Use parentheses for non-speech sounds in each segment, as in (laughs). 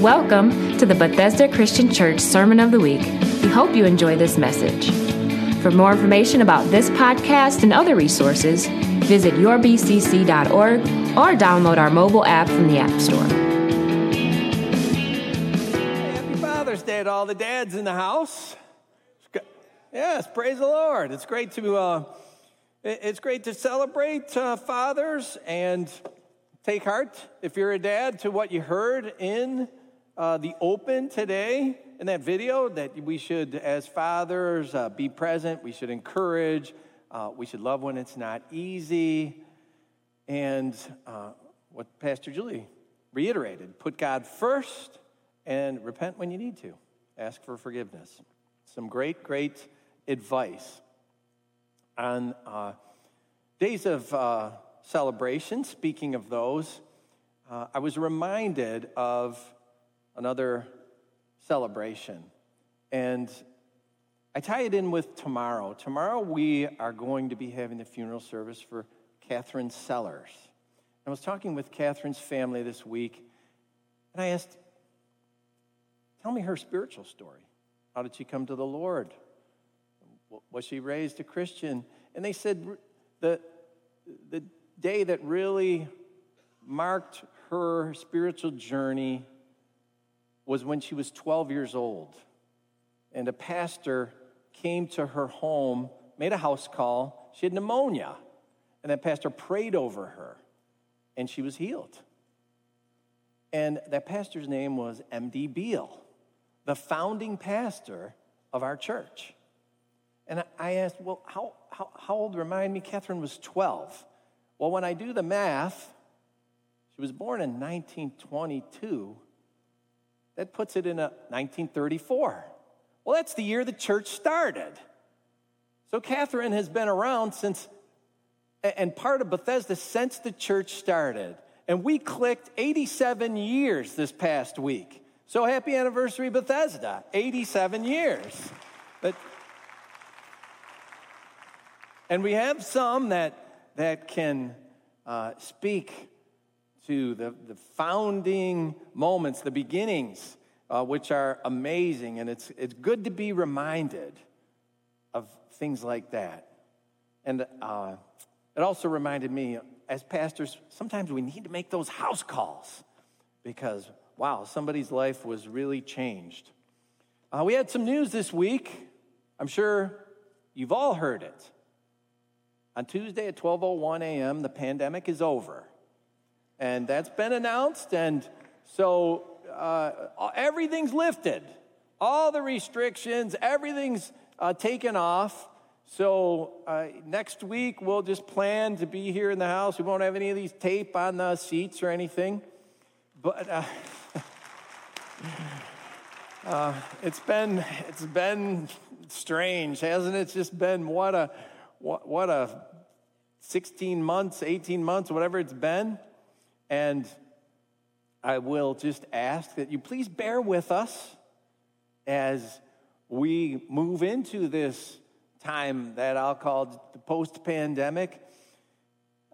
Welcome to the Bethesda Christian Church Sermon of the Week. We hope you enjoy this message. For more information about this podcast and other resources, visit yourbcc.org or download our mobile app from the App Store. Happy Father's Day to all the dads in the house. Yes, praise the Lord. It's great to uh, it's great to celebrate uh, fathers and take heart if you're a dad to what you heard in uh, the open today in that video that we should, as fathers, uh, be present. We should encourage. Uh, we should love when it's not easy. And uh, what Pastor Julie reiterated put God first and repent when you need to. Ask for forgiveness. Some great, great advice. On uh, days of uh, celebration, speaking of those, I was reminded of another celebration. And I tie it in with tomorrow. Tomorrow we are going to be having the funeral service for Catherine Sellers. I was talking with Catherine's family this week, and I asked, Tell me her spiritual story. How did she come to the Lord? Was she raised a Christian? And they said the, the day that really marked her spiritual journey was when she was 12 years old. And a pastor came to her home, made a house call. She had pneumonia. And that pastor prayed over her, and she was healed. And that pastor's name was M.D. Beall, the founding pastor of our church. And I asked, Well, how, how, how old? Remind me, Catherine was 12. Well, when I do the math, she was born in 1922 that puts it in a 1934. Well, that's the year the church started. So Catherine has been around since, and part of Bethesda since the church started. And we clicked 87 years this past week. So happy anniversary, Bethesda, 87 years. But, and we have some that, that can uh, speak to the, the founding moments, the beginnings, uh, which are amazing. And it's, it's good to be reminded of things like that. And uh, it also reminded me, as pastors, sometimes we need to make those house calls because, wow, somebody's life was really changed. Uh, we had some news this week. I'm sure you've all heard it. On Tuesday at 12:01 a.m., the pandemic is over and that's been announced. And so uh, everything's lifted, all the restrictions, everything's uh, taken off. So uh, next week we'll just plan to be here in the house. We won't have any of these tape on the seats or anything. But uh, (laughs) uh, it's been it's been strange, hasn't it? It's just been what a what, what a 16 months, 18 months, whatever it's been. And I will just ask that you please bear with us as we move into this time that I'll call the post pandemic.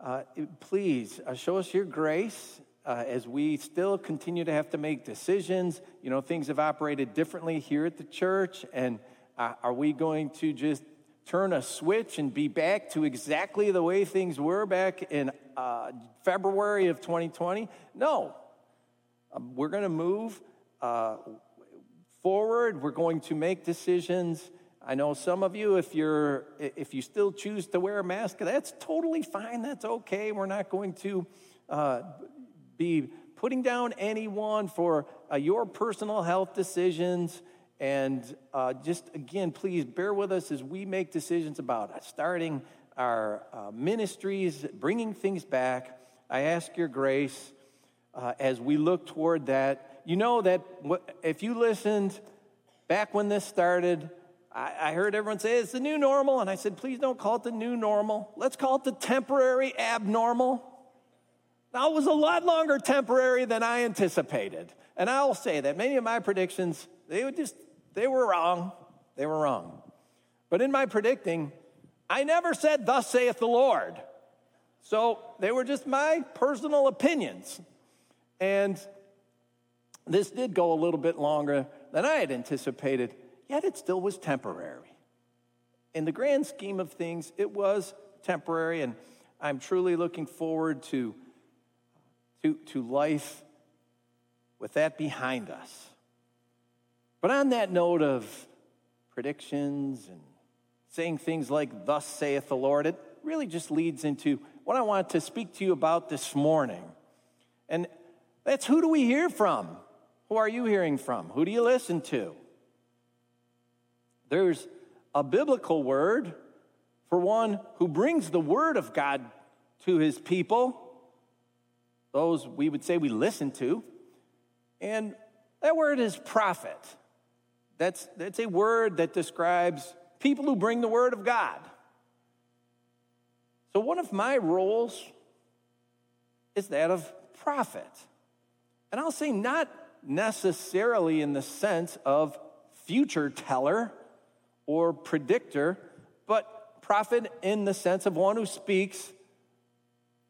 Uh, please uh, show us your grace uh, as we still continue to have to make decisions. You know, things have operated differently here at the church, and uh, are we going to just turn a switch and be back to exactly the way things were back in uh, February of 2020? No. Um, we're going to move uh, forward. We're going to make decisions. I know some of you, if you're if you still choose to wear a mask, that's totally fine. That's okay. We're not going to uh, be putting down anyone for uh, your personal health decisions. And uh, just again, please bear with us as we make decisions about starting our uh, ministries, bringing things back. I ask your grace uh, as we look toward that. You know that if you listened back when this started, I, I heard everyone say it's the new normal. And I said, please don't call it the new normal. Let's call it the temporary abnormal. It was a lot longer temporary than I anticipated. And I'll say that many of my predictions, they were just they were wrong. They were wrong. But in my predicting, I never said, Thus saith the Lord. So they were just my personal opinions. And This did go a little bit longer than I had anticipated, yet it still was temporary. In the grand scheme of things, it was temporary, and I'm truly looking forward to, to, to life with that behind us. But on that note of predictions and saying things like, Thus saith the Lord, it really just leads into what I want to speak to you about this morning. And that's who do we hear from? Who are you hearing from? Who do you listen to? There's a biblical word for one who brings the word of God to his people, those we would say we listen to. And that word is prophet. That's, that's a word that describes people who bring the word of God. So, one of my roles is that of prophet. And I'll say not necessarily in the sense of future teller or predictor, but prophet in the sense of one who speaks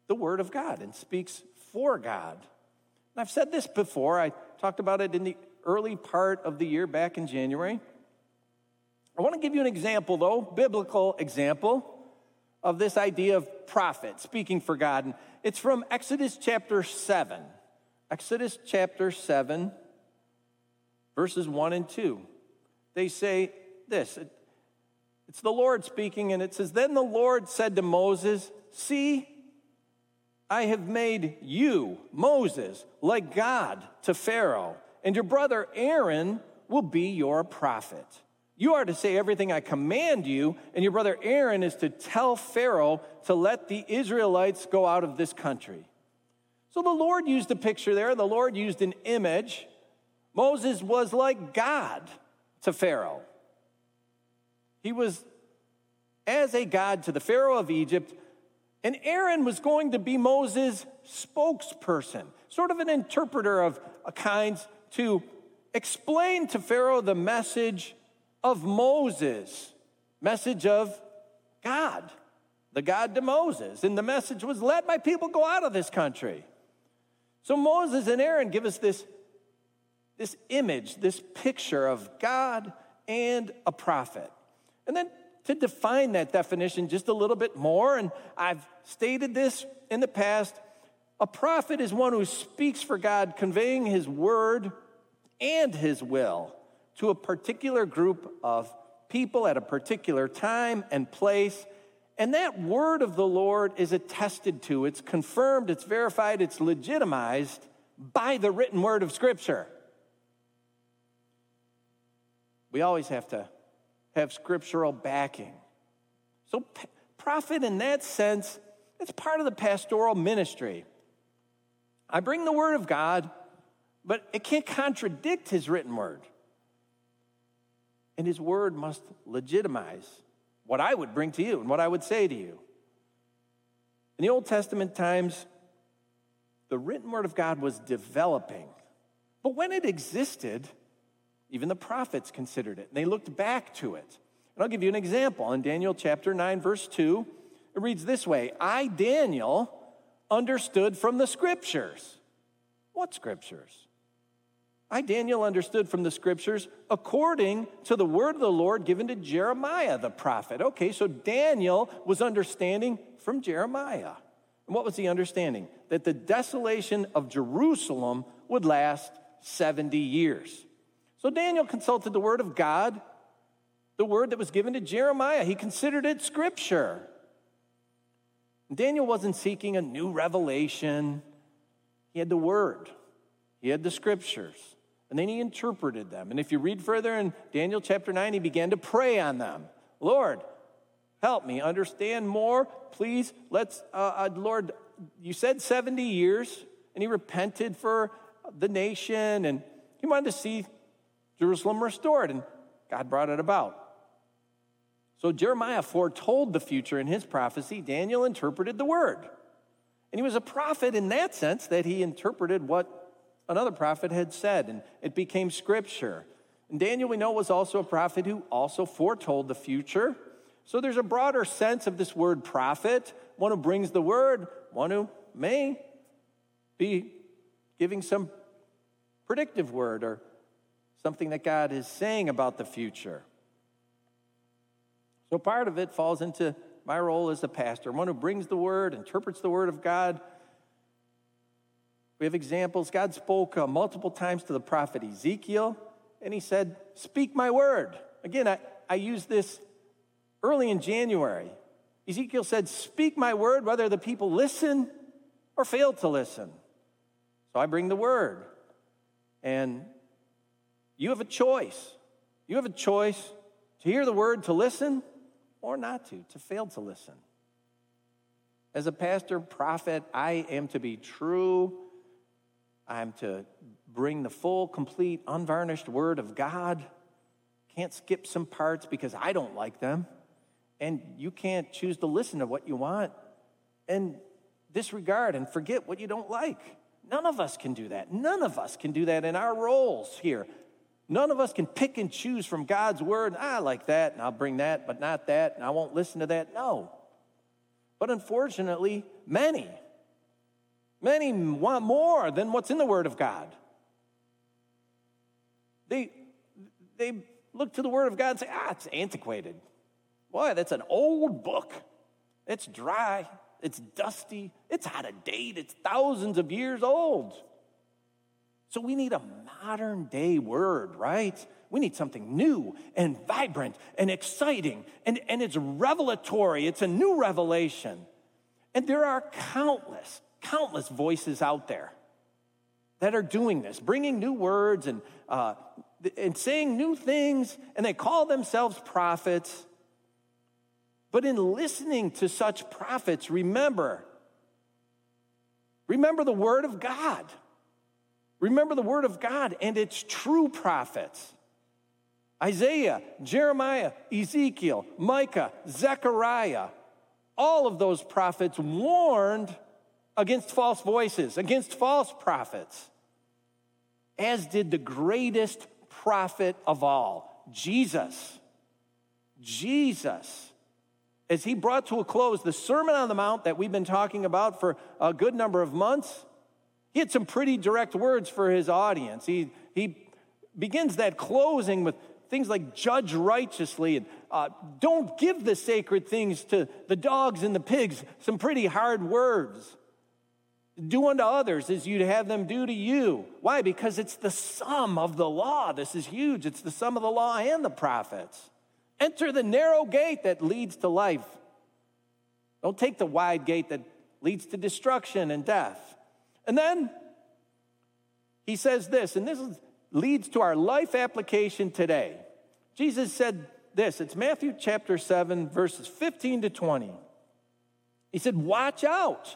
the word of God and speaks for God. And I've said this before, I talked about it in the early part of the year back in January. I want to give you an example, though, biblical example of this idea of prophet speaking for God. And it's from Exodus chapter 7. Exodus chapter 7, verses 1 and 2. They say this it's the Lord speaking, and it says, Then the Lord said to Moses, See, I have made you, Moses, like God to Pharaoh, and your brother Aaron will be your prophet. You are to say everything I command you, and your brother Aaron is to tell Pharaoh to let the Israelites go out of this country. So the Lord used a picture there, the Lord used an image. Moses was like God to Pharaoh. He was as a God to the Pharaoh of Egypt, and Aaron was going to be Moses' spokesperson, sort of an interpreter of kinds to explain to Pharaoh the message of Moses, message of God, the God to Moses. And the message was, let my people go out of this country. So Moses and Aaron give us this, this image, this picture of God and a prophet. And then to define that definition just a little bit more, and I've stated this in the past a prophet is one who speaks for God, conveying his word and his will to a particular group of people at a particular time and place and that word of the Lord is attested to, it's confirmed, it's verified, it's legitimized by the written word of Scripture. We always have to have scriptural backing. So, prophet, in that sense, it's part of the pastoral ministry. I bring the word of God, but it can't contradict his written word. And his word must legitimize what I would bring to you and what I would say to you. In the Old Testament times, the written word of God was developing. But when it existed, even the prophets considered it. And they looked back to it. And I'll give you an example. In Daniel chapter 9, verse 2, it reads this way I, Daniel, understood from the scriptures. What scriptures? I, Daniel, understood from the scriptures according to the word of the Lord given to Jeremiah the prophet. Okay, so Daniel was understanding from Jeremiah. And what was he understanding? That the desolation of Jerusalem would last 70 years. So Daniel consulted the word of God, the word that was given to Jeremiah. He considered it scripture. Daniel wasn't seeking a new revelation, he had the word, he had the scriptures. And then he interpreted them. And if you read further in Daniel chapter 9, he began to pray on them. Lord, help me understand more. Please, let's, uh, uh, Lord, you said 70 years, and he repented for the nation, and he wanted to see Jerusalem restored, and God brought it about. So Jeremiah foretold the future in his prophecy. Daniel interpreted the word. And he was a prophet in that sense that he interpreted what another prophet had said, and it became scripture. And Daniel, we know, was also a prophet who also foretold the future. So there's a broader sense of this word prophet, one who brings the word, one who may be giving some predictive word or something that God is saying about the future. So part of it falls into my role as a pastor, one who brings the word, interprets the word of God. We have examples. God spoke uh, multiple times to the prophet Ezekiel, and he said, Speak my word. Again, I, I used this early in January. Ezekiel said, Speak my word, whether the people listen or fail to listen. So I bring the word. And you have a choice. You have a choice to hear the word, to listen, or not to, to fail to listen. As a pastor, prophet, I am to be true. I'm to bring the full, complete, unvarnished word of God. Can't skip some parts because I don't like them. And you can't choose to listen to what you want and disregard and forget what you don't like. None of us can do that. None of us can do that in our roles here. None of us can pick and choose from God's word. I like that, and I'll bring that, but not that, and I won't listen to that. No. But unfortunately, many, many want more than what's in the word of God. They, they look to the word of God and say, ah, it's antiquated. Boy, that's an old book. It's dry, it's dusty, it's out of date, it's thousands of years old. So we need a modern day word, right? We need something new and vibrant and exciting, and, and it's revelatory. It's a new revelation. And there are countless, countless voices out there that are doing this, bringing new words and, uh, and saying new things, and they call themselves prophets. But in listening to such prophets, remember, remember the word of God. Remember the word of God and its true prophets. Isaiah, Jeremiah, Ezekiel, Micah, Zechariah, all of those prophets warned against false voices, against false prophets, as did the greatest prophet of all, Jesus. Jesus. As he brought to a close the Sermon on the Mount that we've been talking about for a good number of months, he had some pretty direct words for his audience. He, he begins that closing with things like judge righteously and uh, don't give the sacred things to the dogs and the pigs, some pretty hard words. Do unto others as you'd have them do to you. Why? Because it's the sum of the law. This is huge. It's the sum of the law and the prophets. Enter the narrow gate that leads to life. Don't take the wide gate that leads to destruction and death. And then he says this, and this leads to our life application today. Jesus said this it's Matthew chapter 7, verses 15 to 20. He said, Watch out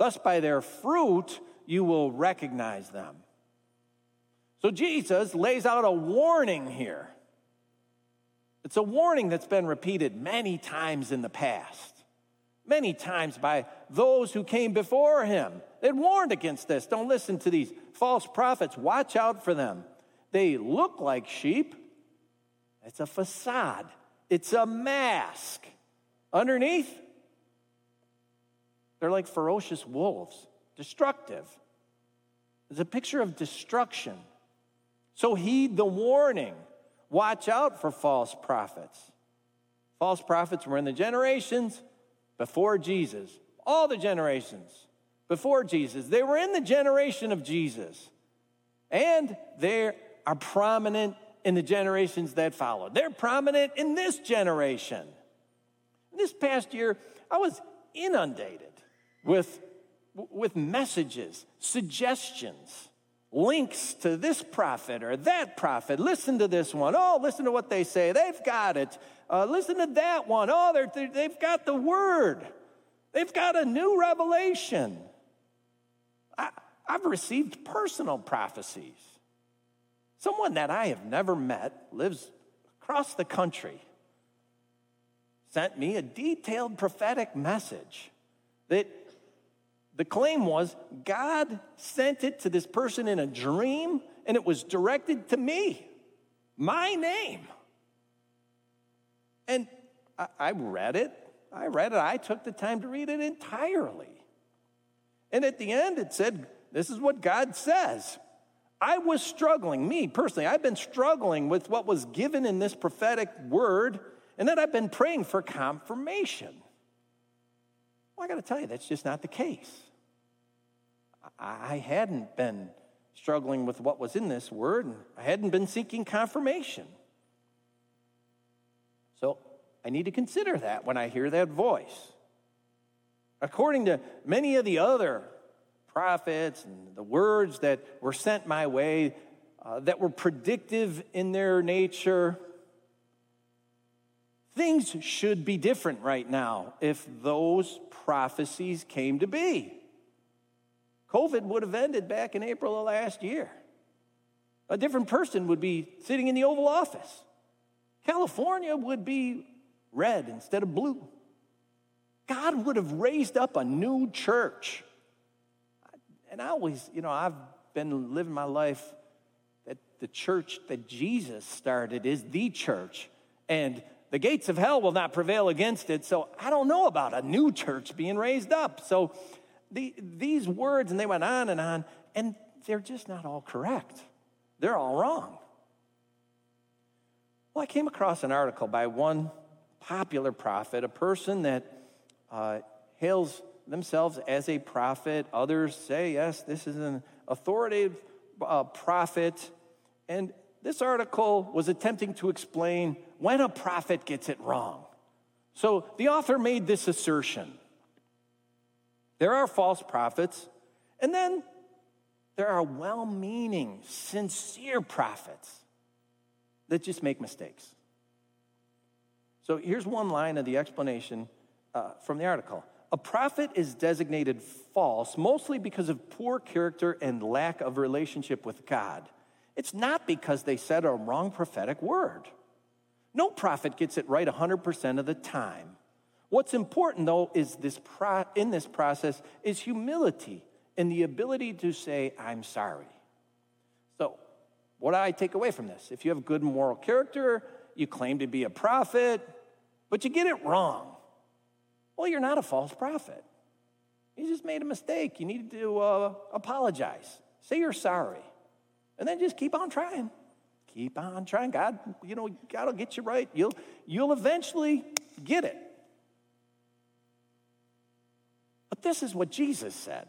Thus, by their fruit, you will recognize them. So, Jesus lays out a warning here. It's a warning that's been repeated many times in the past many times by those who came before him. They warned against this. Don't listen to these false prophets. Watch out for them. They look like sheep. It's a facade, it's a mask. Underneath, they're like ferocious wolves, destructive. It's a picture of destruction. So heed the warning. Watch out for false prophets. False prophets were in the generations before Jesus, all the generations before Jesus. They were in the generation of Jesus, and they are prominent in the generations that followed. They're prominent in this generation. This past year, I was inundated with, with messages, suggestions, links to this prophet or that prophet. Listen to this one. Oh, listen to what they say. They've got it. Uh, listen to that one. Oh, they're, they've got the word, they've got a new revelation. I, I've received personal prophecies someone that I have never met, lives across the country, sent me a detailed prophetic message that the claim was God sent it to this person in a dream and it was directed to me, my name. And I, I read it. I read it. I took the time to read it entirely. And at the end, it said, This is what God says. I was struggling, me personally, I've been struggling with what was given in this prophetic word, and then I've been praying for confirmation. Well, I got to tell you, that's just not the case. I hadn't been struggling with what was in this word, and I hadn't been seeking confirmation. So I need to consider that when I hear that voice. According to many of the other prophets and the words that were sent my way uh, that were predictive in their nature. Things should be different right now if those prophecies came to be. COVID would have ended back in April of last year. A different person would be sitting in the Oval Office. California would be red instead of blue. God would have raised up a new church and I always, you know, I've been living my life that the church that Jesus started is the church. And the gates of hell will not prevail against it. So I don't know about a new church being raised up. So the, these words, and they went on and on, and they're just not all correct. They're all wrong. Well, I came across an article by one popular prophet, a person that uh, hails themselves as a prophet. Others say, yes, this is an authoritative uh, prophet. And this article was attempting to explain when a prophet gets it wrong. So the author made this assertion there are false prophets, and then there are well meaning, sincere prophets that just make mistakes. So here's one line of the explanation uh, from the article a prophet is designated false mostly because of poor character and lack of relationship with God. It's not because they said a wrong prophetic word. No prophet gets it right 100% of the time. What's important though is this pro- in this process is humility and the ability to say I'm sorry. So, what do I take away from this? If you have good moral character, you claim to be a prophet, but you get it wrong. Well, you're not a false prophet. You just made a mistake. You need to uh, apologize. Say you're sorry. And then just keep on trying. Keep on trying. God, you know, God will get you right. You'll, you'll eventually get it. But this is what Jesus said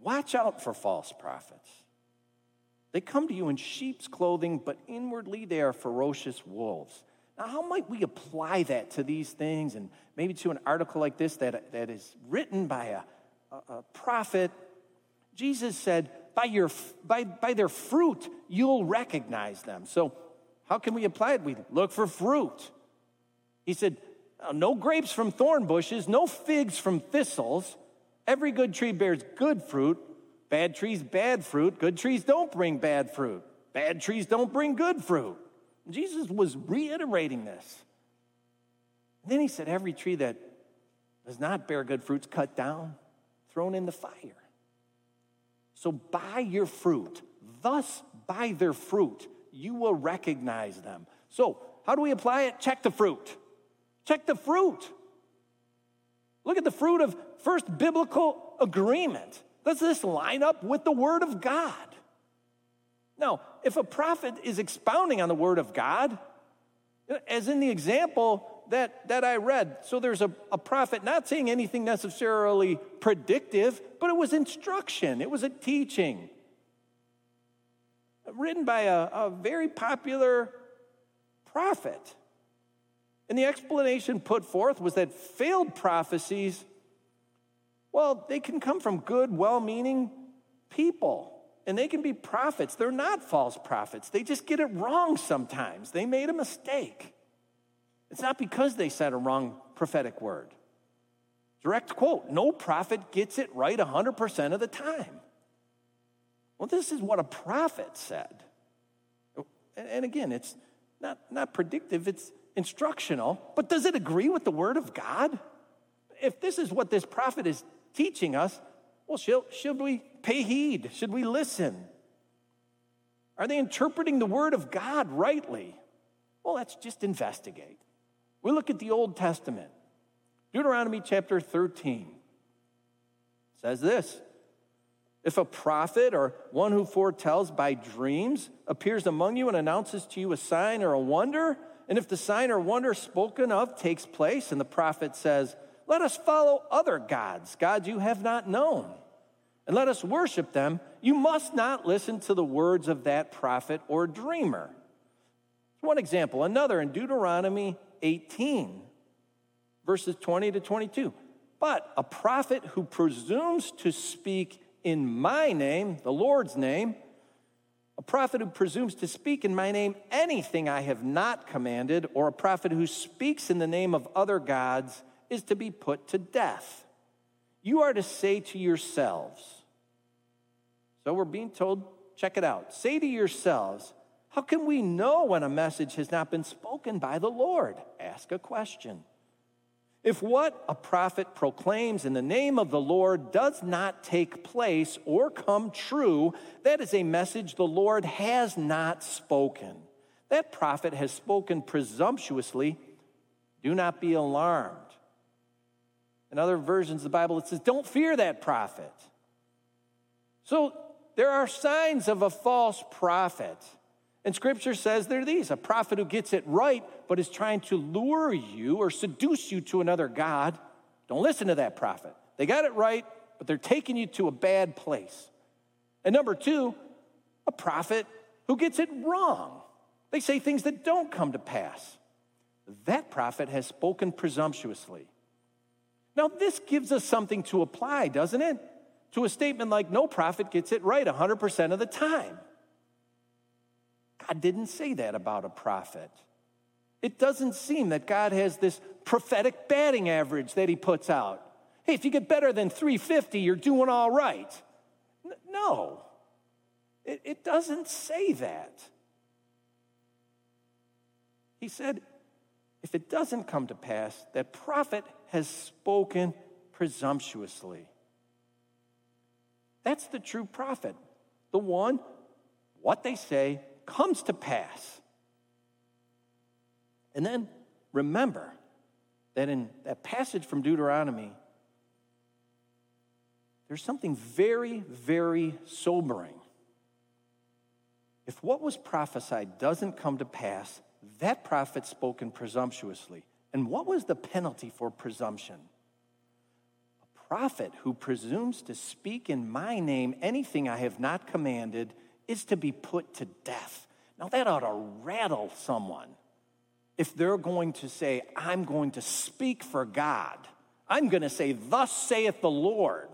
Watch out for false prophets. They come to you in sheep's clothing, but inwardly they are ferocious wolves. Now, how might we apply that to these things and maybe to an article like this that, that is written by a, a, a prophet? Jesus said, by, your, by, by their fruit, you'll recognize them. So, how can we apply it? We look for fruit. He said, Uh, no grapes from thorn bushes, no figs from thistles. Every good tree bears good fruit. Bad trees, bad fruit. Good trees don't bring bad fruit. Bad trees don't bring good fruit. Jesus was reiterating this. then he said, Every tree that does not bear good fruits, cut down, thrown in the fire. So by your fruit, thus by their fruit, you will recognize them. So, how do we apply it? Check the fruit. Check the fruit. Look at the fruit of first biblical agreement. Does this line up with the Word of God? Now, if a prophet is expounding on the word of God, as in the example that, that I read, so there's a, a prophet not saying anything necessarily predictive, but it was instruction, it was a teaching. Written by a, a very popular prophet. And the explanation put forth was that failed prophecies, well, they can come from good, well meaning people and they can be prophets. They're not false prophets. They just get it wrong sometimes. They made a mistake. It's not because they said a wrong prophetic word. Direct quote No prophet gets it right 100% of the time. Well, this is what a prophet said. And again, it's not, not predictive, it's instructional, but does it agree with the Word of God? If this is what this prophet is teaching us, well, should, should we pay heed? Should we listen? Are they interpreting the Word of God rightly? Well, let's just investigate. We look at the Old Testament. Deuteronomy chapter 13 says this If a prophet or one who foretells by dreams appears among you and announces to you a sign or a wonder, and if the sign or wonder spoken of takes place, and the prophet says, Let us follow other gods, gods you have not known, and let us worship them, you must not listen to the words of that prophet or dreamer. One example, another in Deuteronomy 18 verses 20 to 22. But a prophet who presumes to speak in my name, the Lord's name, a prophet who presumes to speak in my name anything I have not commanded, or a prophet who speaks in the name of other gods, is to be put to death. You are to say to yourselves, so we're being told, check it out. Say to yourselves, how can we know when a message has not been spoken by the Lord? Ask a question. If what a prophet proclaims in the name of the Lord does not take place or come true, that is a message the Lord has not spoken. That prophet has spoken presumptuously. Do not be alarmed. In other versions of the Bible, it says, Don't fear that prophet. So there are signs of a false prophet. And scripture says they're these a prophet who gets it right, but is trying to lure you or seduce you to another God. Don't listen to that prophet. They got it right, but they're taking you to a bad place. And number two, a prophet who gets it wrong. They say things that don't come to pass. That prophet has spoken presumptuously. Now, this gives us something to apply, doesn't it? To a statement like, no prophet gets it right 100% of the time. God didn't say that about a prophet. It doesn't seem that God has this prophetic batting average that he puts out. Hey, if you get better than 350, you're doing all right. N- no, it, it doesn't say that. He said, if it doesn't come to pass, that prophet has spoken presumptuously. That's the true prophet, the one, what they say, comes to pass. And then remember that in that passage from Deuteronomy, there's something very, very sobering. If what was prophesied doesn't come to pass, that prophet spoken presumptuously. And what was the penalty for presumption? A prophet who presumes to speak in my name anything I have not commanded is to be put to death. Now, that ought to rattle someone if they're going to say, I'm going to speak for God. I'm going to say, Thus saith the Lord.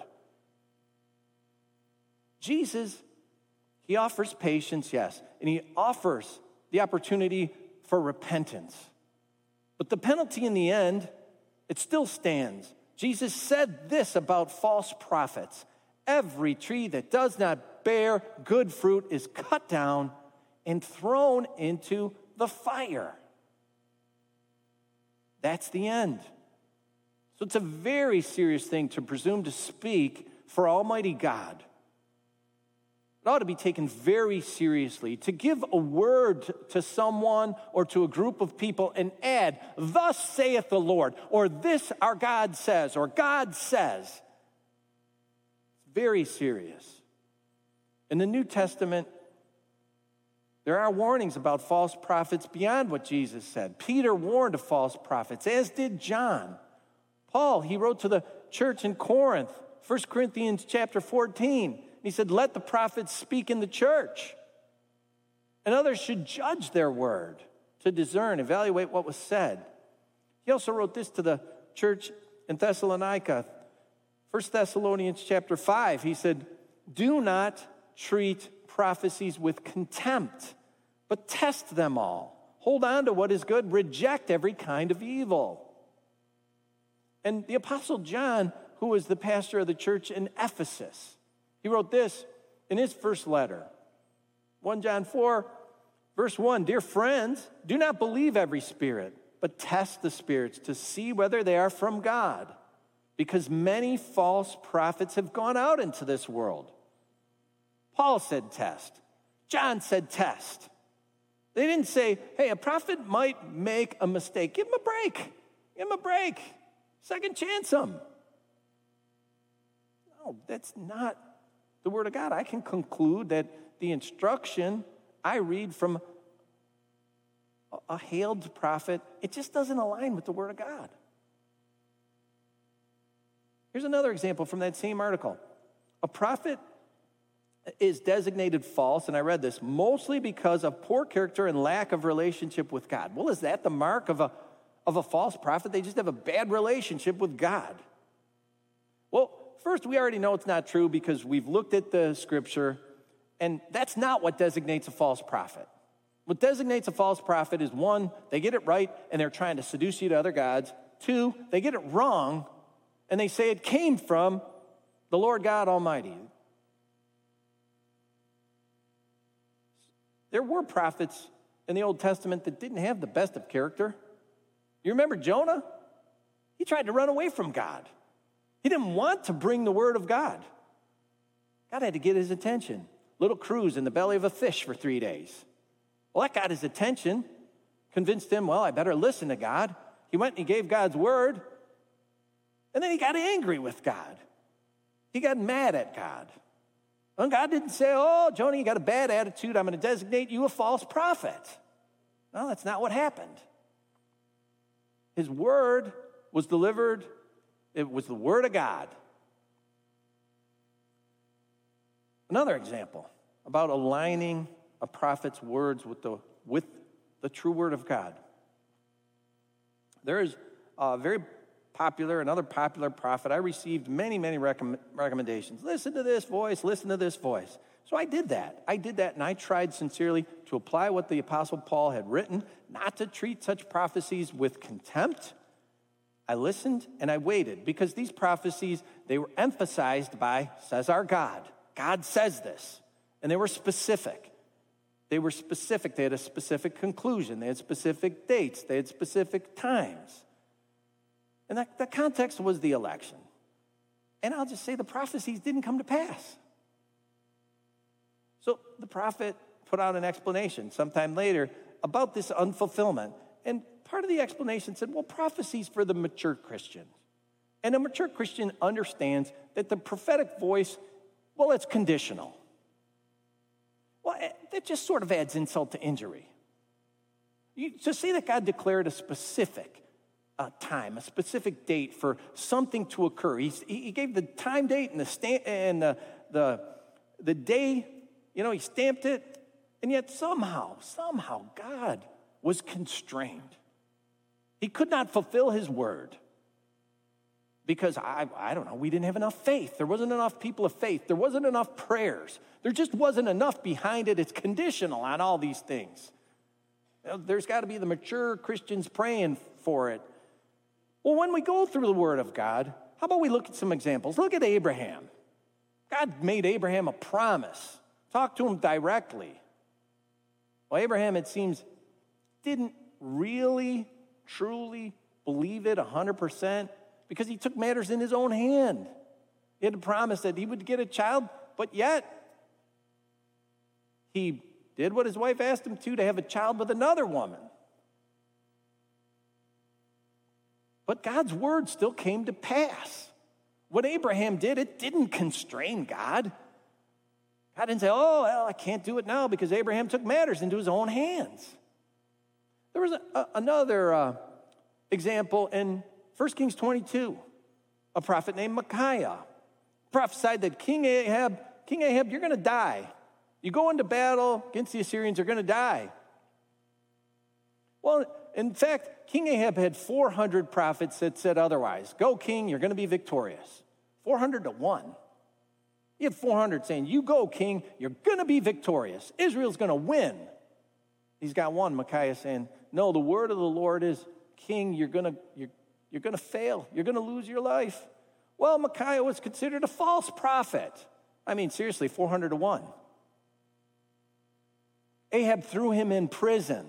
Jesus, he offers patience, yes, and he offers the opportunity for repentance. But the penalty in the end, it still stands. Jesus said this about false prophets Every tree that does not bear good fruit is cut down and thrown into the fire. That's the end. So it's a very serious thing to presume to speak for Almighty God. It ought to be taken very seriously. To give a word to someone or to a group of people and add, Thus saith the Lord, or this our God says, or God says. Very serious. In the New Testament, there are warnings about false prophets beyond what Jesus said. Peter warned of false prophets, as did John. Paul, he wrote to the church in Corinth, 1 Corinthians chapter 14. and He said, Let the prophets speak in the church. And others should judge their word to discern, evaluate what was said. He also wrote this to the church in Thessalonica, 1 Thessalonians chapter 5. He said, Do not treat prophecies with contempt, but test them all. Hold on to what is good, reject every kind of evil. And the Apostle John, who was the pastor of the church in Ephesus, he wrote this in his first letter 1 John 4 Verse 1 Dear friends, do not believe every spirit, but test the spirits to see whether they are from God, because many false prophets have gone out into this world. Paul said test, John said test. They didn't say, hey, a prophet might make a mistake. Give him a break. Give him a break. Second chance him. No, that's not the Word of God. I can conclude that the instruction I read from a hailed prophet, it just doesn't align with the Word of God. Here's another example from that same article. A prophet is designated false, and I read this, mostly because of poor character and lack of relationship with God. Well, is that the mark of a, of a false prophet? They just have a bad relationship with God. Well, first, we already know it's not true because we've looked at the scripture, and that's not what designates a false prophet. What designates a false prophet is one, they get it right and they're trying to seduce you to other gods. Two, they get it wrong and they say it came from the Lord God Almighty. There were prophets in the Old Testament that didn't have the best of character. You remember Jonah? He tried to run away from God. He didn't want to bring the word of God. God had to get his attention. Little cruise in the belly of a fish for three days. Well, that got his attention, convinced him, well, I better listen to God. He went and he gave God's word, and then he got angry with God. He got mad at God. And God didn't say, Oh, Jonah, you got a bad attitude. I'm going to designate you a false prophet. No, that's not what happened. His word was delivered, it was the word of God. Another example about aligning a prophet's words with the, with the true word of God. There is a very popular, another popular prophet, I received many, many recomm- recommendations. Listen to this voice, listen to this voice. So I did that. I did that, and I tried sincerely to apply what the Apostle Paul had written, not to treat such prophecies with contempt. I listened and I waited because these prophecies, they were emphasized by, says our God. God says this. And they were specific. They were specific. They had a specific conclusion. They had specific dates. They had specific times. And that, that context was the election. And I'll just say the prophecies didn't come to pass. So the prophet put out an explanation sometime later about this unfulfillment. And part of the explanation said, well, prophecies for the mature Christians. And a mature Christian understands that the prophetic voice, well, it's conditional. Well, that just sort of adds insult to injury. You, to say that God declared a specific a time, a specific date for something to occur. He, he gave the time, date, and the stamp, and the, the, the day. You know, he stamped it, and yet somehow, somehow, God was constrained. He could not fulfill his word because I, I don't know, we didn't have enough faith. There wasn't enough people of faith. There wasn't enough prayers. There just wasn't enough behind it. It's conditional on all these things. There's got to be the mature Christians praying for it. Well, when we go through the Word of God, how about we look at some examples? Look at Abraham. God made Abraham a promise, talk to him directly. Well, Abraham, it seems, didn't really, truly believe it 100% because he took matters in his own hand. He had a promise that he would get a child, but yet he did what his wife asked him to to have a child with another woman. But God's word still came to pass. What Abraham did, it didn't constrain God. God didn't say, oh, well, I can't do it now because Abraham took matters into his own hands. There was a, a, another uh, example in 1 Kings 22. A prophet named Micaiah prophesied that King Ahab, King Ahab, you're going to die. You go into battle against the Assyrians, you're going to die. Well, in fact, King Ahab had 400 prophets that said otherwise. Go, king, you're going to be victorious. 400 to 1. He had 400 saying, You go, king, you're going to be victorious. Israel's going to win. He's got one, Micaiah, saying, No, the word of the Lord is, King, you're going to, you're, you're going to fail. You're going to lose your life. Well, Micaiah was considered a false prophet. I mean, seriously, 400 to 1. Ahab threw him in prison.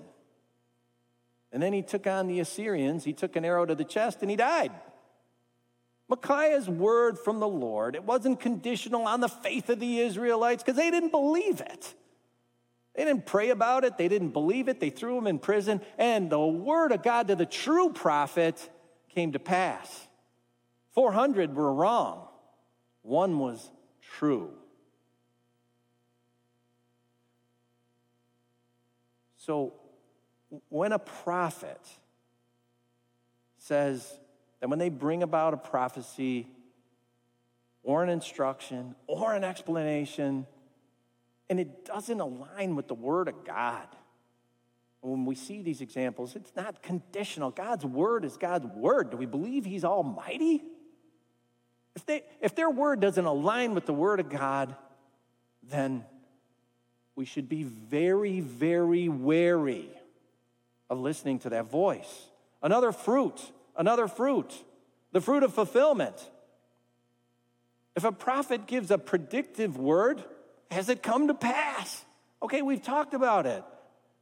And then he took on the Assyrians. He took an arrow to the chest and he died. Micaiah's word from the Lord, it wasn't conditional on the faith of the Israelites because they didn't believe it. They didn't pray about it, they didn't believe it, they threw him in prison, and the word of God to the true prophet came to pass. 400 were wrong, one was true. So, when a prophet says that when they bring about a prophecy or an instruction or an explanation, and it doesn't align with the Word of God, when we see these examples, it's not conditional. God's Word is God's Word. Do we believe He's Almighty? If, they, if their Word doesn't align with the Word of God, then we should be very, very wary of listening to that voice. Another fruit, another fruit, the fruit of fulfillment. If a prophet gives a predictive word, has it come to pass? Okay, we've talked about it.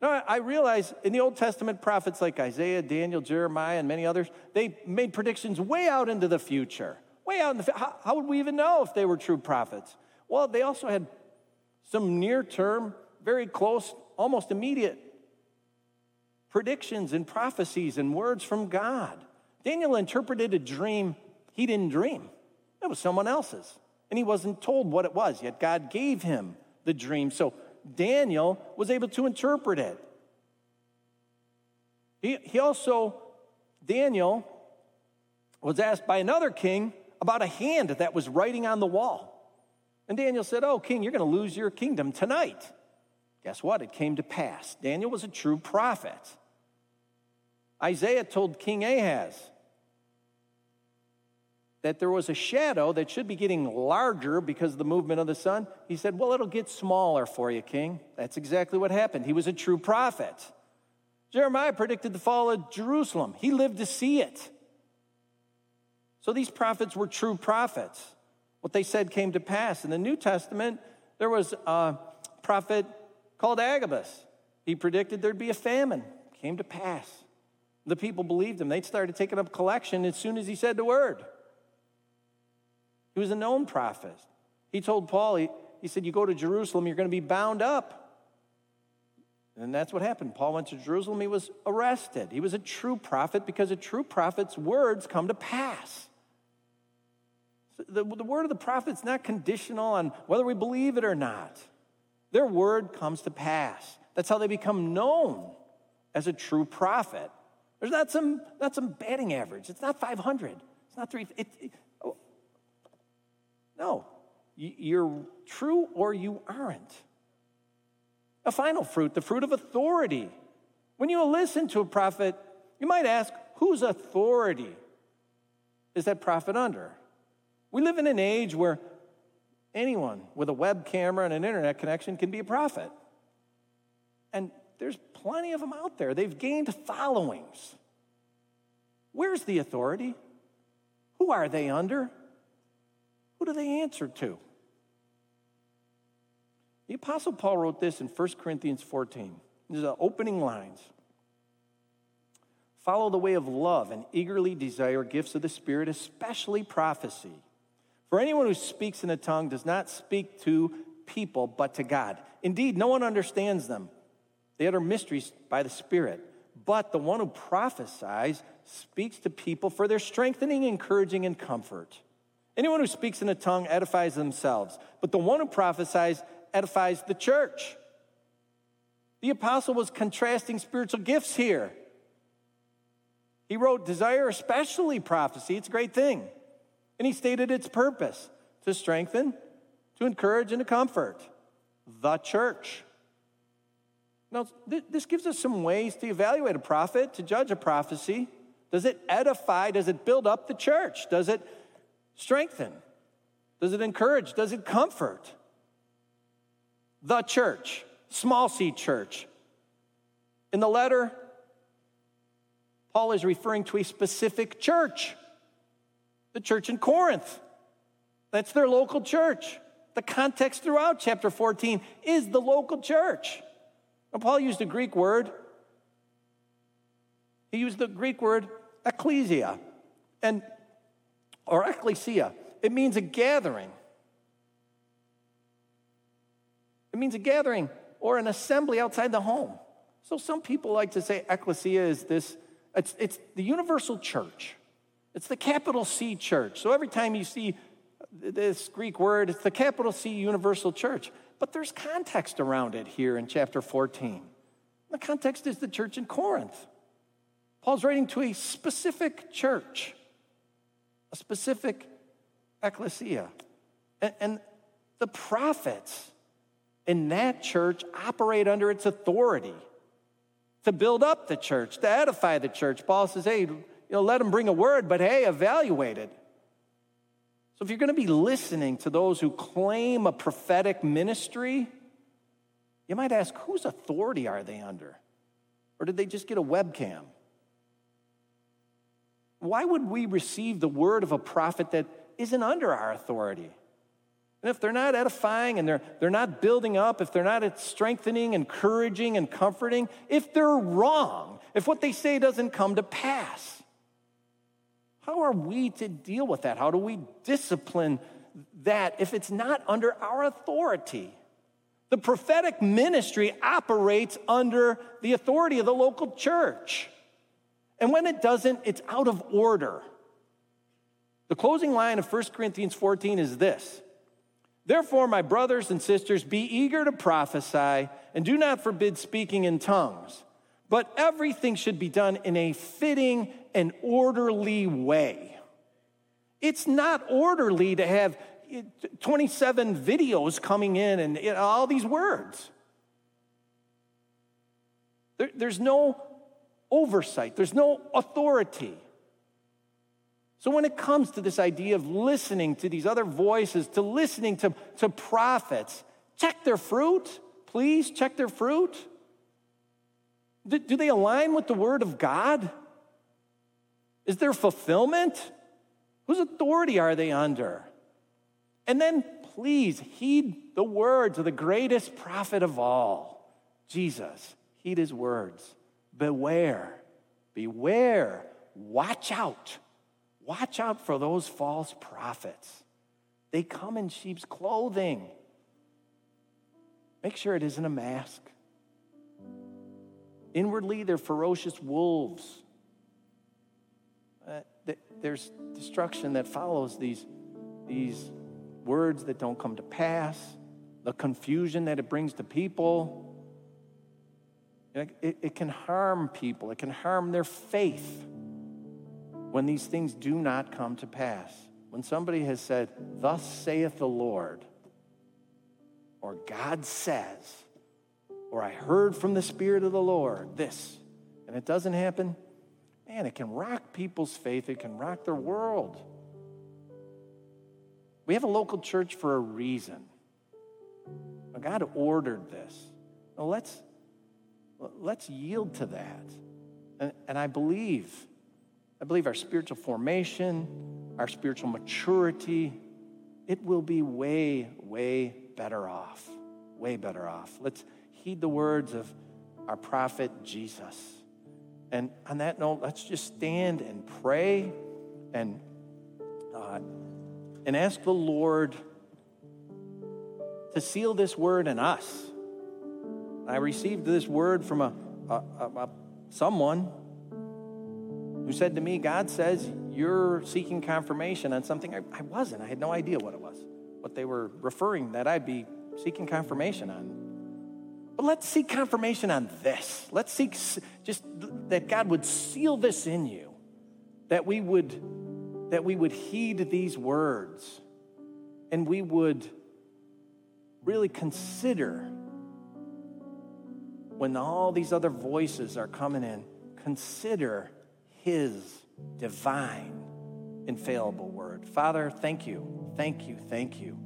No, I realize in the Old Testament, prophets like Isaiah, Daniel, Jeremiah, and many others, they made predictions way out into the future. Way out in the how, how would we even know if they were true prophets? Well, they also had some near term, very close, almost immediate predictions and prophecies and words from God. Daniel interpreted a dream he didn't dream, it was someone else's. And he wasn't told what it was, yet God gave him the dream. So Daniel was able to interpret it. He, he also, Daniel, was asked by another king about a hand that was writing on the wall. And Daniel said, Oh, king, you're going to lose your kingdom tonight. Guess what? It came to pass. Daniel was a true prophet. Isaiah told King Ahaz that there was a shadow that should be getting larger because of the movement of the sun. He said, Well, it'll get smaller for you, King. That's exactly what happened. He was a true prophet. Jeremiah predicted the fall of Jerusalem, he lived to see it. So these prophets were true prophets. What they said came to pass. In the New Testament, there was a prophet called Agabus. He predicted there'd be a famine, came to pass. The people believed him. They started taking up collection as soon as he said the word. He was a known prophet. He told Paul, he, he said, You go to Jerusalem, you're going to be bound up. And that's what happened. Paul went to Jerusalem, he was arrested. He was a true prophet because a true prophet's words come to pass. The, the word of the prophet's not conditional on whether we believe it or not. Their word comes to pass. That's how they become known as a true prophet. There's not some, not some batting average. It's not 500. It's not three. It, it, oh. No, you're true or you aren't. A final fruit, the fruit of authority. When you listen to a prophet, you might ask, whose authority is that prophet under? We live in an age where anyone with a web camera and an internet connection can be a prophet. And there's plenty of them out there. They've gained followings. Where's the authority? Who are they under? Who do they answer to? The Apostle Paul wrote this in 1 Corinthians 14. These are opening lines. Follow the way of love and eagerly desire gifts of the Spirit, especially prophecy. For anyone who speaks in a tongue does not speak to people, but to God. Indeed, no one understands them. They utter mysteries by the Spirit. But the one who prophesies speaks to people for their strengthening, encouraging, and comfort. Anyone who speaks in a tongue edifies themselves, but the one who prophesies edifies the church. The apostle was contrasting spiritual gifts here. He wrote, Desire especially prophecy. It's a great thing. And he stated its purpose to strengthen, to encourage, and to comfort the church. Now, this gives us some ways to evaluate a prophet, to judge a prophecy. Does it edify? Does it build up the church? Does it strengthen? Does it encourage? Does it comfort? The church, small c church. In the letter, Paul is referring to a specific church, the church in Corinth. That's their local church. The context throughout chapter 14 is the local church. And Paul used a Greek word. He used the Greek word ecclesia, and or ecclesia. It means a gathering. It means a gathering or an assembly outside the home. So some people like to say ecclesia is this, it's, it's the universal church. It's the capital C church. So every time you see this Greek word, it's the capital C universal church. But there's context around it here in chapter 14. The context is the church in Corinth. Paul's writing to a specific church, a specific ecclesia. And, and the prophets in that church operate under its authority to build up the church, to edify the church. Paul says, hey, you know, let them bring a word, but hey, evaluate it. So if you're going to be listening to those who claim a prophetic ministry, you might ask, whose authority are they under? Or did they just get a webcam? Why would we receive the word of a prophet that isn't under our authority? And if they're not edifying and they're, they're not building up, if they're not strengthening, encouraging, and comforting, if they're wrong, if what they say doesn't come to pass, how are we to deal with that? How do we discipline that if it's not under our authority? The prophetic ministry operates under the authority of the local church. And when it doesn't, it's out of order. The closing line of 1 Corinthians 14 is this Therefore, my brothers and sisters, be eager to prophesy and do not forbid speaking in tongues, but everything should be done in a fitting and orderly way. It's not orderly to have 27 videos coming in and all these words. There, there's no oversight, there's no authority. So, when it comes to this idea of listening to these other voices, to listening to, to prophets, check their fruit, please check their fruit. Do, do they align with the Word of God? Is there fulfillment? Whose authority are they under? And then please heed the words of the greatest prophet of all, Jesus. Heed his words. Beware, beware, watch out Watch out for those false prophets. They come in sheep's clothing. Make sure it isn't a mask. Inwardly, they're ferocious wolves. There's destruction that follows these, these words that don't come to pass, the confusion that it brings to people. It, it, it can harm people, it can harm their faith when these things do not come to pass. When somebody has said, Thus saith the Lord, or God says, or I heard from the Spirit of the Lord this, and it doesn't happen, man, it can rock people's faith, it can rock their world. We have a local church for a reason. God ordered this. Well, let's, let's yield to that. And, and I believe I believe our spiritual formation, our spiritual maturity, it will be way, way better off. Way better off. Let's heed the words of our prophet Jesus. And on that note, let's just stand and pray and, uh, and ask the Lord to seal this word in us. I received this word from a, a, a, someone who said to me, God says you're seeking confirmation on something I, I wasn't. I had no idea what it was, what they were referring that I'd be seeking confirmation on. But let's seek confirmation on this. Let's seek just that God would seal this in you, that we would that we would heed these words and we would really consider when all these other voices are coming in, consider his divine, infallible word. Father, thank you, thank you, thank you.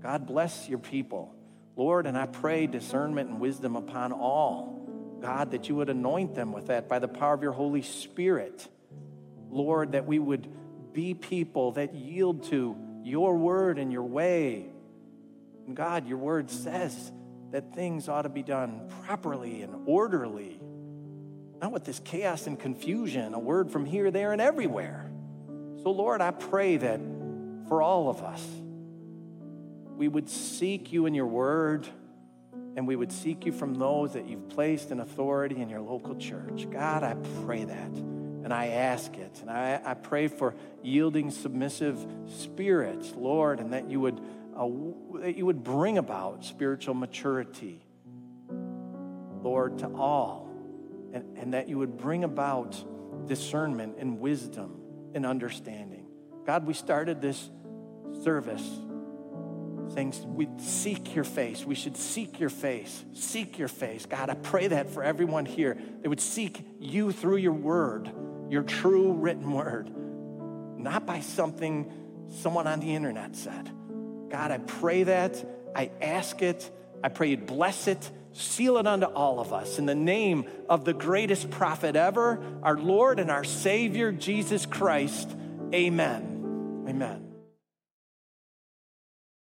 God bless your people. Lord, and I pray discernment and wisdom upon all. God, that you would anoint them with that by the power of your Holy Spirit. Lord, that we would be people that yield to your word and your way. And God, your word says that things ought to be done properly and orderly, not with this chaos and confusion, a word from here, there, and everywhere. So, Lord, I pray that for all of us, we would seek you in your word and we would seek you from those that you've placed in authority in your local church. God, I pray that and I ask it. And I, I pray for yielding, submissive spirits, Lord, and that you would, uh, that you would bring about spiritual maturity, Lord, to all, and, and that you would bring about discernment and wisdom and understanding. God, we started this service saying we seek your face. We should seek your face. Seek your face. God, I pray that for everyone here. They would seek you through your word, your true written word, not by something someone on the internet said. God, I pray that. I ask it. I pray you'd bless it. Seal it unto all of us in the name of the greatest prophet ever, our Lord and our Savior, Jesus Christ. Amen. Amen.